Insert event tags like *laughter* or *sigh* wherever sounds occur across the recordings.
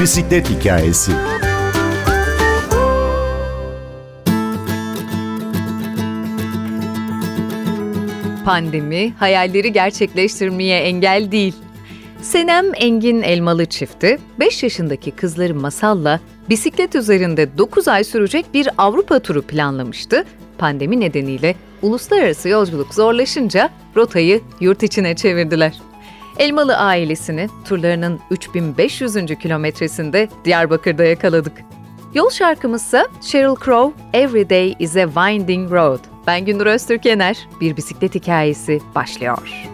Bisiklet hikayesi. Pandemi hayalleri gerçekleştirmeye engel değil. Senem Engin Elmalı çifti 5 yaşındaki kızları Masal'la bisiklet üzerinde 9 ay sürecek bir Avrupa turu planlamıştı. Pandemi nedeniyle uluslararası yolculuk zorlaşınca rotayı yurt içine çevirdiler. Elmalı ailesini turlarının 3500. kilometresinde Diyarbakır'da yakaladık. Yol şarkımızsa Sheryl Crow, Every Day is a Winding Road. Ben Gündür Öztürk Bir bisiklet hikayesi başlıyor.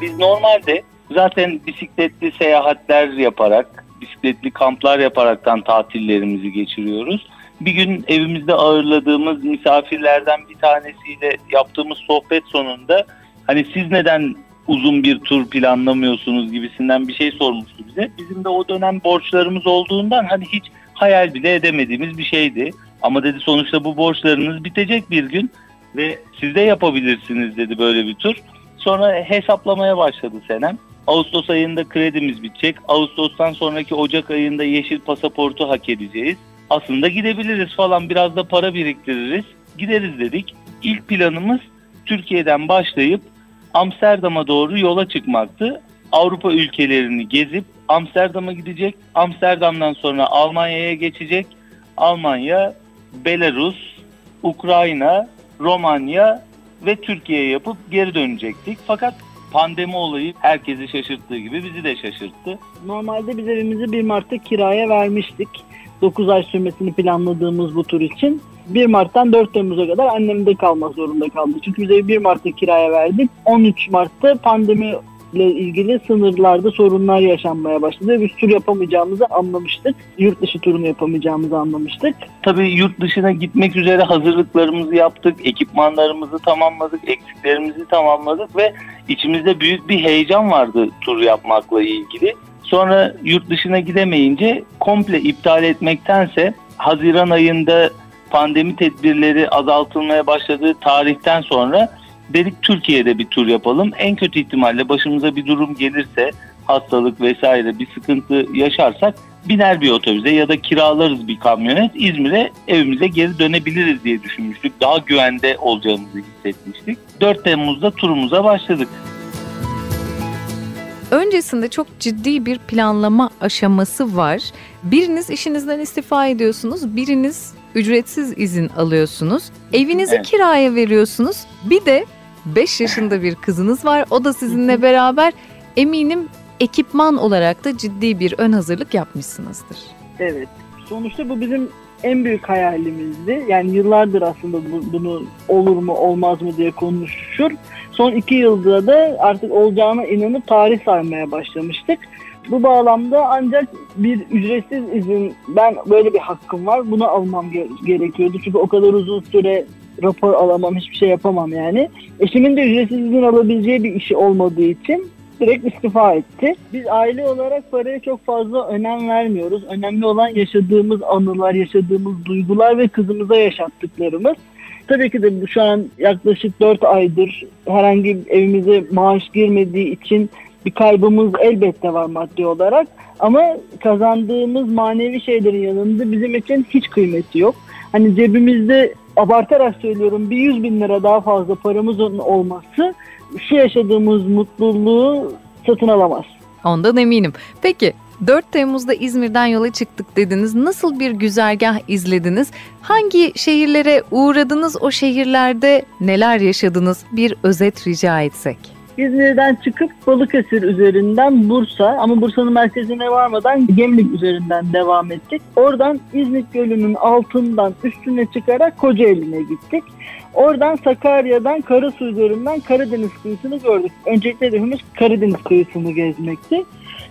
Biz normalde zaten bisikletli seyahatler yaparak, bisikletli kamplar yaparaktan tatillerimizi geçiriyoruz. Bir gün evimizde ağırladığımız misafirlerden bir tanesiyle yaptığımız sohbet sonunda hani siz neden uzun bir tur planlamıyorsunuz gibisinden bir şey sormuştu bize. Bizim de o dönem borçlarımız olduğundan hani hiç hayal bile edemediğimiz bir şeydi. Ama dedi sonuçta bu borçlarınız bitecek bir gün ve siz de yapabilirsiniz dedi böyle bir tur. Sonra hesaplamaya başladı Senem. Ağustos ayında kredimiz bitecek. Ağustos'tan sonraki Ocak ayında yeşil pasaportu hak edeceğiz. Aslında gidebiliriz falan biraz da para biriktiririz. Gideriz dedik. İlk planımız Türkiye'den başlayıp Amsterdam'a doğru yola çıkmaktı. Avrupa ülkelerini gezip Amsterdam'a gidecek. Amsterdam'dan sonra Almanya'ya geçecek. Almanya, Belarus, Ukrayna, Romanya ve Türkiye yapıp geri dönecektik. Fakat pandemi olayı herkesi şaşırttığı gibi bizi de şaşırttı. Normalde biz evimizi 1 Mart'ta kiraya vermiştik. 9 ay sürmesini planladığımız bu tur için. 1 Mart'tan 4 Temmuz'a kadar annemde kalmak zorunda kaldı. Çünkü biz evi 1 Mart'ta kiraya verdik. 13 Mart'ta pandemi ile ilgili sınırlarda sorunlar yaşanmaya başladı. Biz tur yapamayacağımızı anlamıştık. Yurt dışı turunu yapamayacağımızı anlamıştık. Tabii yurt dışına gitmek üzere hazırlıklarımızı yaptık. Ekipmanlarımızı tamamladık. Eksiklerimizi tamamladık ve içimizde büyük bir heyecan vardı tur yapmakla ilgili. Sonra yurt dışına gidemeyince komple iptal etmektense Haziran ayında pandemi tedbirleri azaltılmaya başladığı tarihten sonra dedik Türkiye'de bir tur yapalım. En kötü ihtimalle başımıza bir durum gelirse hastalık vesaire bir sıkıntı yaşarsak biner bir otobüse ya da kiralarız bir kamyonet İzmir'e evimize geri dönebiliriz diye düşünmüştük. Daha güvende olacağımızı hissetmiştik. 4 Temmuz'da turumuza başladık. Öncesinde çok ciddi bir planlama aşaması var. Biriniz işinizden istifa ediyorsunuz, biriniz ücretsiz izin alıyorsunuz. Evinizi evet. kiraya veriyorsunuz. Bir de 5 yaşında bir kızınız var. O da sizinle beraber eminim ekipman olarak da ciddi bir ön hazırlık yapmışsınızdır. Evet. Sonuçta bu bizim en büyük hayalimizdi. Yani yıllardır aslında bunu olur mu olmaz mı diye konuşur. Son iki yılda da artık olacağına inanıp tarih saymaya başlamıştık. Bu bağlamda ancak bir ücretsiz izin, ben böyle bir hakkım var, bunu almam gerekiyordu. Çünkü o kadar uzun süre rapor alamam, hiçbir şey yapamam yani. Eşimin de ücretsiz izin alabileceği bir işi olmadığı için direkt istifa etti. Biz aile olarak paraya çok fazla önem vermiyoruz. Önemli olan yaşadığımız anılar, yaşadığımız duygular ve kızımıza yaşattıklarımız. Tabii ki de şu an yaklaşık 4 aydır herhangi evimize maaş girmediği için bir kaybımız elbette var maddi olarak. Ama kazandığımız manevi şeylerin yanında bizim için hiç kıymeti yok. Hani cebimizde abartarak söylüyorum bir 100 bin lira daha fazla paramızın olması şu yaşadığımız mutluluğu satın alamaz. Ondan eminim. Peki 4 Temmuz'da İzmir'den yola çıktık dediniz. Nasıl bir güzergah izlediniz? Hangi şehirlere uğradınız? O şehirlerde neler yaşadınız? Bir özet rica etsek. İzmir'den çıkıp Balıkesir üzerinden Bursa ama Bursa'nın merkezine varmadan Gemlik üzerinden devam ettik. Oradan İzmit Gölü'nün altından üstüne çıkarak Kocaeli'ne gittik. Oradan Sakarya'dan Karasu üzerinden Karadeniz kıyısını gördük. Öncelikle hedefimiz Karadeniz kıyısını gezmekti.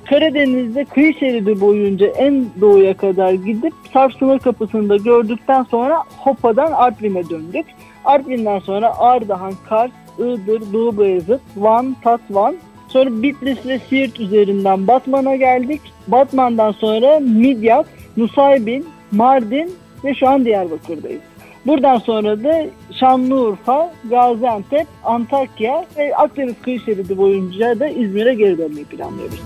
Karadeniz'de kıyı şeridi boyunca en doğuya kadar gidip Sarp sınır kapısında gördükten sonra Hopa'dan Artvin'e döndük. Artvin'den sonra Ardahan, Kars, Iğdır, Doğu Beyazıt, Van, Tatvan. Sonra Bitlis ve Siirt üzerinden Batman'a geldik. Batman'dan sonra Midyat, Nusaybin, Mardin ve şu an Diyarbakır'dayız. Buradan sonra da Şanlıurfa, Gaziantep, Antakya ve Akdeniz kıyı şeridi boyunca da İzmir'e geri dönmeyi planlıyoruz.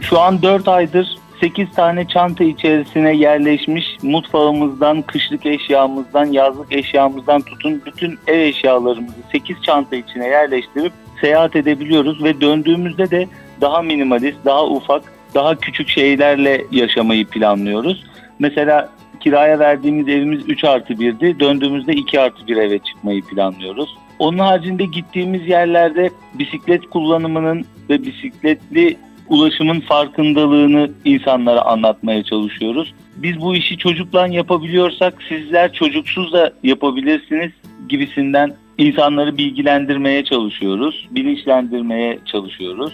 Şu an 4 aydır 8 tane çanta içerisine yerleşmiş mutfağımızdan, kışlık eşyamızdan, yazlık eşyamızdan tutun bütün ev eşyalarımızı 8 çanta içine yerleştirip seyahat edebiliyoruz ve döndüğümüzde de daha minimalist, daha ufak, daha küçük şeylerle yaşamayı planlıyoruz. Mesela kiraya verdiğimiz evimiz 3 artı 1'di. Döndüğümüzde 2 artı 1 eve çıkmayı planlıyoruz. Onun haricinde gittiğimiz yerlerde bisiklet kullanımının ve bisikletli ulaşımın farkındalığını insanlara anlatmaya çalışıyoruz. Biz bu işi çocukla yapabiliyorsak sizler çocuksuz da yapabilirsiniz gibisinden insanları bilgilendirmeye çalışıyoruz, bilinçlendirmeye çalışıyoruz.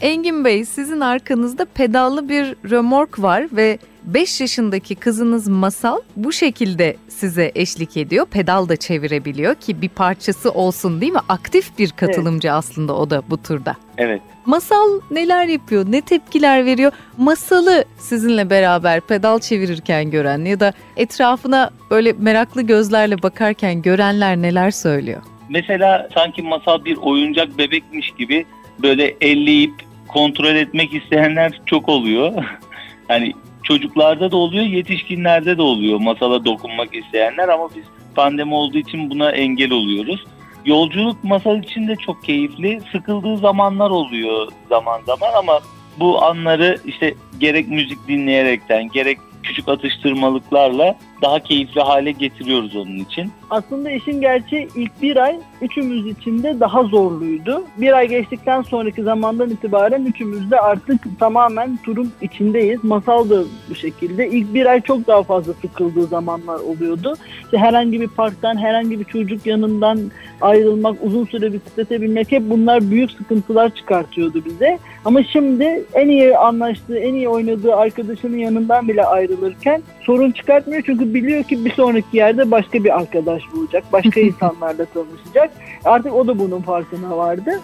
Engin Bey sizin arkanızda pedallı bir römork var ve 5 yaşındaki kızınız Masal bu şekilde size eşlik ediyor. Pedal da çevirebiliyor ki bir parçası olsun değil mi? Aktif bir katılımcı evet. aslında o da bu turda. Evet. Masal neler yapıyor? Ne tepkiler veriyor? Masalı sizinle beraber pedal çevirirken gören ya da etrafına böyle meraklı gözlerle bakarken görenler neler söylüyor? Mesela sanki masal bir oyuncak bebekmiş gibi böyle elleyip kontrol etmek isteyenler çok oluyor. *laughs* hani çocuklarda da oluyor, yetişkinlerde de oluyor masala dokunmak isteyenler ama biz pandemi olduğu için buna engel oluyoruz. Yolculuk masal için de çok keyifli. Sıkıldığı zamanlar oluyor zaman zaman ama bu anları işte gerek müzik dinleyerekten gerek küçük atıştırmalıklarla daha keyifli hale getiriyoruz onun için. Aslında işin gerçeği ilk bir ay üçümüz için de daha zorluydu. Bir ay geçtikten sonraki zamandan itibaren üçümüz de artık tamamen turun içindeyiz. Masal da bu şekilde. İlk bir ay çok daha fazla sıkıldığı zamanlar oluyordu. İşte herhangi bir parktan, herhangi bir çocuk yanından ayrılmak, uzun süre bisiklete binmek hep bunlar büyük sıkıntılar çıkartıyordu bize. Ama şimdi en iyi anlaştığı, en iyi oynadığı arkadaşının yanından bile ayrılırken sorun çıkartmıyor. Çünkü biliyor ki bir sonraki yerde başka bir arkadaş bulacak, başka *laughs* insanlarla tanışacak. Artık o da bunun farkına vardı.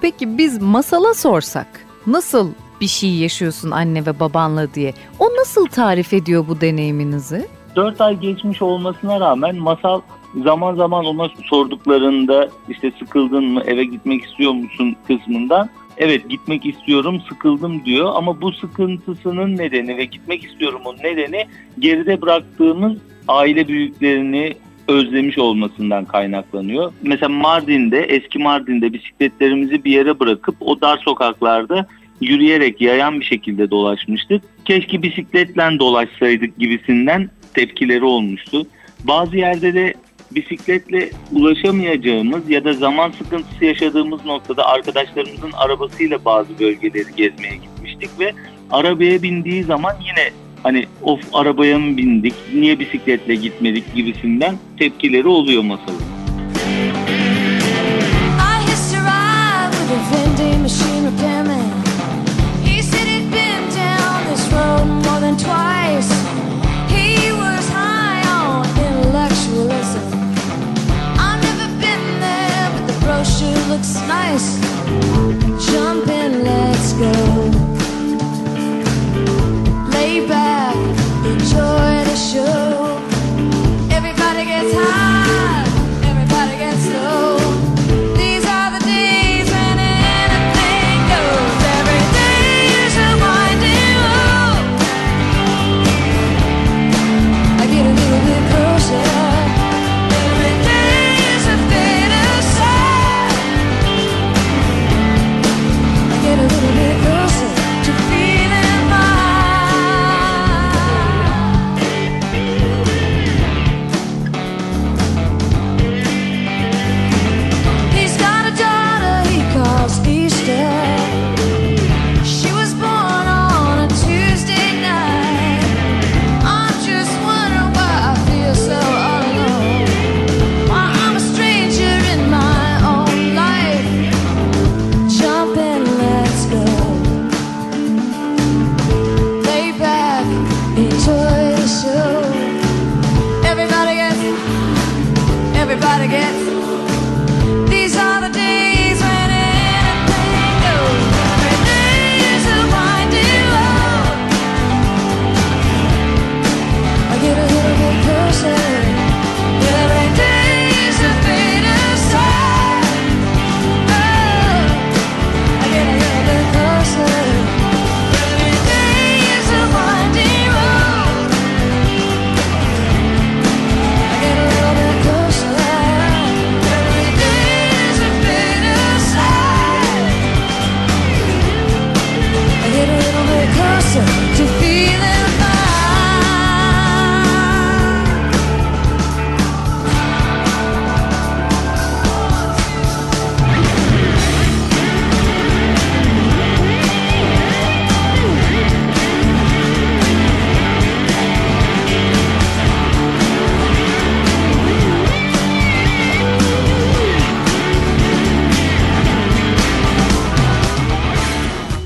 Peki biz masala sorsak nasıl bir şey yaşıyorsun anne ve babanla diye. O nasıl tarif ediyor bu deneyiminizi? 4 ay geçmiş olmasına rağmen masal zaman zaman ona sorduklarında işte sıkıldın mı eve gitmek istiyor musun kısmından evet gitmek istiyorum sıkıldım diyor ama bu sıkıntısının nedeni ve gitmek istiyorumun nedeni geride bıraktığımız aile büyüklerini özlemiş olmasından kaynaklanıyor. Mesela Mardin'de, eski Mardin'de bisikletlerimizi bir yere bırakıp o dar sokaklarda yürüyerek yayan bir şekilde dolaşmıştık. Keşke bisikletle dolaşsaydık gibisinden tepkileri olmuştu. Bazı yerde de bisikletle ulaşamayacağımız ya da zaman sıkıntısı yaşadığımız noktada arkadaşlarımızın arabasıyla bazı bölgeleri gezmeye gitmiştik ve arabaya bindiği zaman yine hani of arabaya mı bindik, niye bisikletle gitmedik gibisinden tepkileri oluyor masalın. house.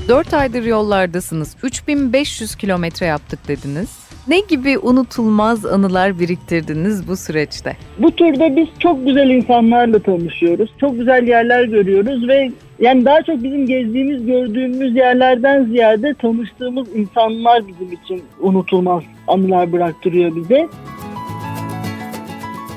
4 aydır yollardasınız. 3500 kilometre yaptık dediniz. Ne gibi unutulmaz anılar biriktirdiniz bu süreçte? Bu turda biz çok güzel insanlarla tanışıyoruz. Çok güzel yerler görüyoruz ve yani daha çok bizim gezdiğimiz, gördüğümüz yerlerden ziyade tanıştığımız insanlar bizim için unutulmaz anılar bıraktırıyor bize.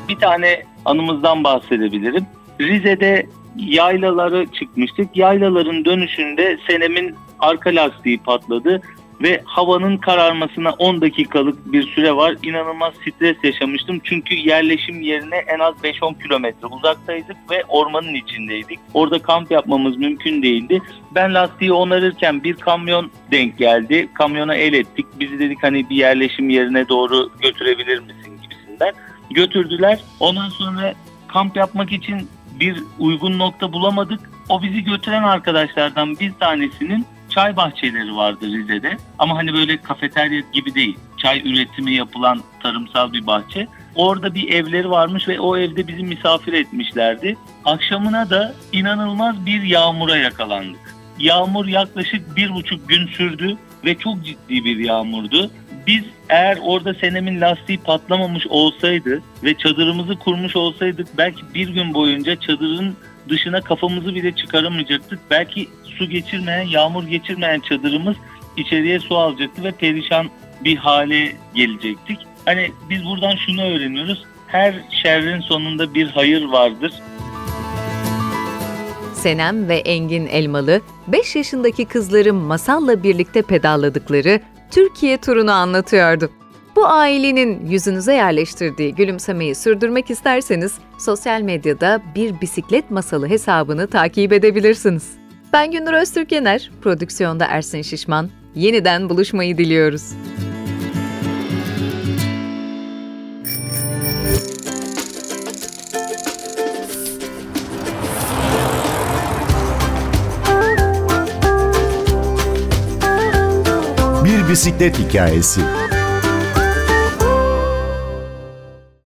Bir tane anımızdan bahsedebilirim. Rize'de yaylaları çıkmıştık. Yaylaların dönüşünde Senem'in arka lastiği patladı ve havanın kararmasına 10 dakikalık bir süre var. İnanılmaz stres yaşamıştım çünkü yerleşim yerine en az 5-10 kilometre uzaktaydık ve ormanın içindeydik. Orada kamp yapmamız mümkün değildi. Ben lastiği onarırken bir kamyon denk geldi. Kamyona el ettik. Bizi dedik hani bir yerleşim yerine doğru götürebilir misin gibisinden. Götürdüler. Ondan sonra kamp yapmak için bir uygun nokta bulamadık. O bizi götüren arkadaşlardan bir tanesinin çay bahçeleri vardı Rize'de. Ama hani böyle kafeterya gibi değil. Çay üretimi yapılan tarımsal bir bahçe. Orada bir evleri varmış ve o evde bizi misafir etmişlerdi. Akşamına da inanılmaz bir yağmura yakalandık. Yağmur yaklaşık bir buçuk gün sürdü ve çok ciddi bir yağmurdu. Biz eğer orada senemin lastiği patlamamış olsaydı ve çadırımızı kurmuş olsaydık belki bir gün boyunca çadırın dışına kafamızı bile çıkaramayacaktık. Belki su geçirmeyen, yağmur geçirmeyen çadırımız içeriye su alacaktı ve perişan bir hale gelecektik. Hani biz buradan şunu öğreniyoruz. Her şerrin sonunda bir hayır vardır. Senem ve Engin Elmalı 5 yaşındaki kızları masalla birlikte pedalladıkları Türkiye turunu anlatıyordu. Bu ailenin yüzünüze yerleştirdiği gülümsemeyi sürdürmek isterseniz sosyal medyada bir bisiklet masalı hesabını takip edebilirsiniz. Ben Gündür Öztürk Yener, prodüksiyonda Ersin Şişman. Yeniden buluşmayı diliyoruz. Bisiklet hikayesi.